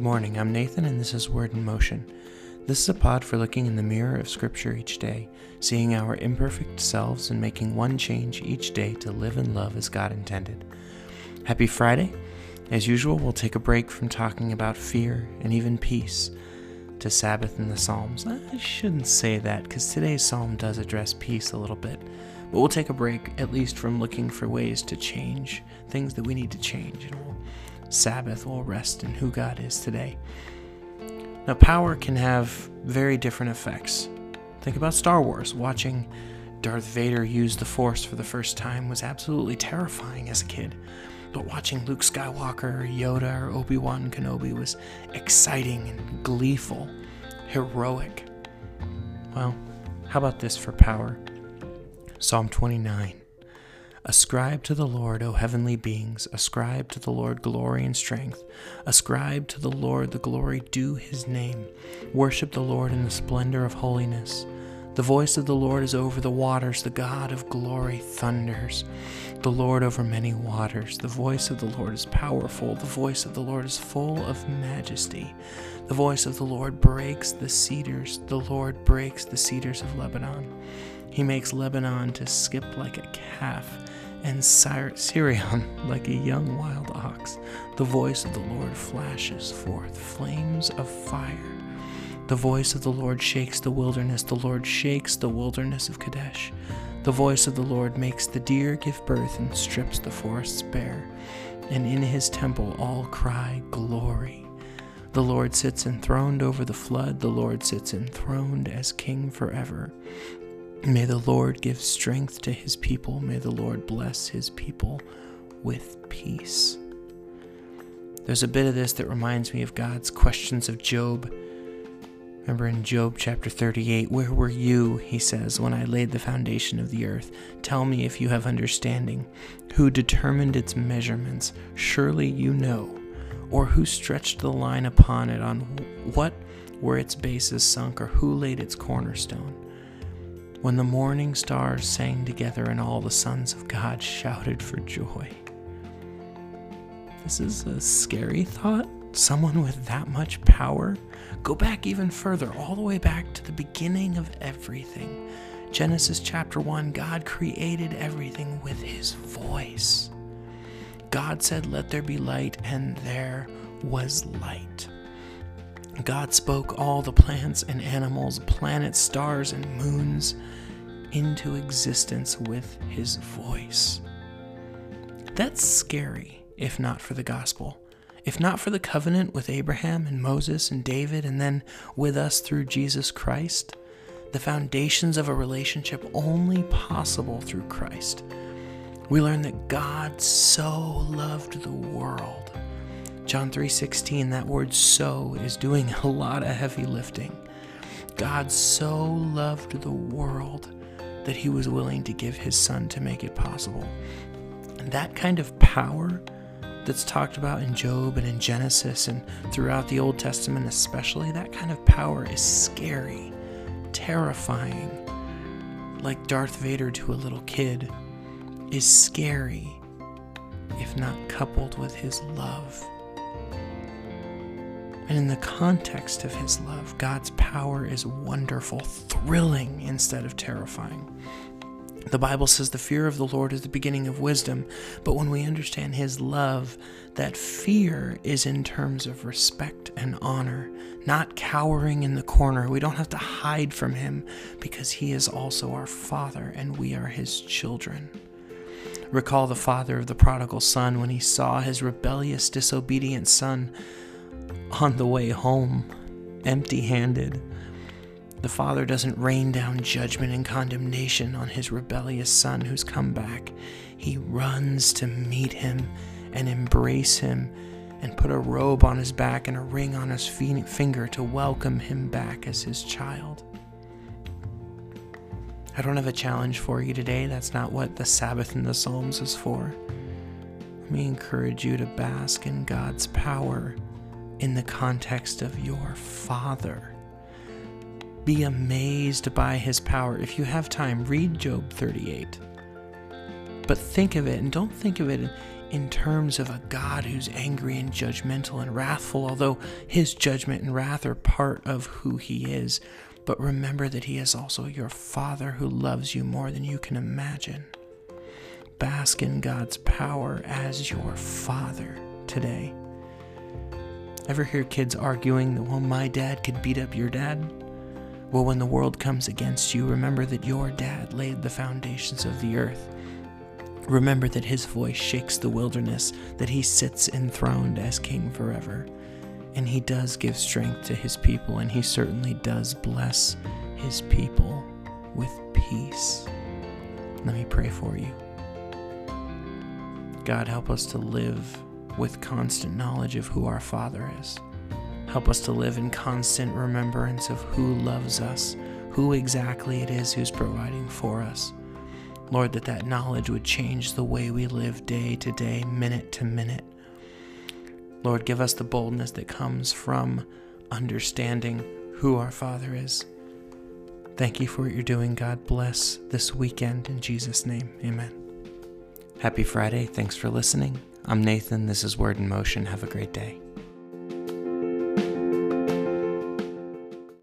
Good morning, I'm Nathan, and this is Word in Motion. This is a pod for looking in the mirror of Scripture each day, seeing our imperfect selves and making one change each day to live and love as God intended. Happy Friday! As usual, we'll take a break from talking about fear and even peace to Sabbath in the Psalms. I shouldn't say that because today's psalm does address peace a little bit, but we'll take a break at least from looking for ways to change things that we need to change, and we'll Sabbath will rest in who God is today. Now, power can have very different effects. Think about Star Wars. Watching Darth Vader use the Force for the first time was absolutely terrifying as a kid. But watching Luke Skywalker, Yoda, or Obi Wan Kenobi was exciting and gleeful, heroic. Well, how about this for power? Psalm 29. Ascribe to the Lord, O heavenly beings, ascribe to the Lord glory and strength. Ascribe to the Lord the glory due his name. Worship the Lord in the splendor of holiness. The voice of the Lord is over the waters, the God of glory thunders. The Lord over many waters. The voice of the Lord is powerful. The voice of the Lord is full of majesty. The voice of the Lord breaks the cedars. The Lord breaks the cedars of Lebanon. He makes Lebanon to skip like a calf and Sirion like a young wild ox. The voice of the Lord flashes forth flames of fire. The voice of the Lord shakes the wilderness. The Lord shakes the wilderness of Kadesh. The voice of the Lord makes the deer give birth and strips the forests bare. And in his temple all cry, Glory. The Lord sits enthroned over the flood. The Lord sits enthroned as king forever. May the Lord give strength to his people. May the Lord bless his people with peace. There's a bit of this that reminds me of God's questions of Job. Remember in Job chapter 38, Where were you, he says, when I laid the foundation of the earth? Tell me if you have understanding. Who determined its measurements? Surely you know. Or who stretched the line upon it? On what were its bases sunk? Or who laid its cornerstone? when the morning stars sang together and all the sons of God shouted for joy. This is a scary thought. Someone with that much power? Go back even further, all the way back to the beginning of everything. Genesis chapter 1 God created everything with his voice. God said, Let there be light, and there was light. God spoke all the plants and animals, planets, stars, and moons into existence with his voice. That's scary, if not for the gospel. If not for the covenant with Abraham and Moses and David, and then with us through Jesus Christ, the foundations of a relationship only possible through Christ. We learn that God so loved the world John 3:16 that word so is doing a lot of heavy lifting. God so loved the world that he was willing to give his son to make it possible. And that kind of power that's talked about in Job and in Genesis and throughout the Old Testament especially that kind of power is scary, terrifying. Like Darth Vader to a little kid is scary if not coupled with his love and in the context of His love, God's power is wonderful, thrilling instead of terrifying. The Bible says the fear of the Lord is the beginning of wisdom, but when we understand His love, that fear is in terms of respect and honor, not cowering in the corner. We don't have to hide from Him because He is also our Father and we are His children. Recall the father of the prodigal son when he saw his rebellious, disobedient son on the way home, empty handed. The father doesn't rain down judgment and condemnation on his rebellious son who's come back. He runs to meet him and embrace him and put a robe on his back and a ring on his finger to welcome him back as his child. I don't have a challenge for you today. That's not what the Sabbath in the Psalms is for. Let me encourage you to bask in God's power in the context of your Father. Be amazed by his power. If you have time, read Job 38. But think of it, and don't think of it in terms of a God who's angry and judgmental and wrathful, although his judgment and wrath are part of who he is. But remember that he is also your Father who loves you more than you can imagine. Bask in God's power as your Father today. Ever hear kids arguing that, well, my dad could beat up your dad? Well, when the world comes against you, remember that your dad laid the foundations of the earth. Remember that his voice shakes the wilderness, that he sits enthroned as king forever. And he does give strength to his people, and he certainly does bless his people with peace. Let me pray for you. God, help us to live with constant knowledge of who our Father is. Help us to live in constant remembrance of who loves us, who exactly it is who's providing for us. Lord, that that knowledge would change the way we live day to day, minute to minute. Lord, give us the boldness that comes from understanding who our Father is. Thank you for what you're doing. God bless this weekend in Jesus' name. Amen. Happy Friday. Thanks for listening. I'm Nathan. This is Word in Motion. Have a great day.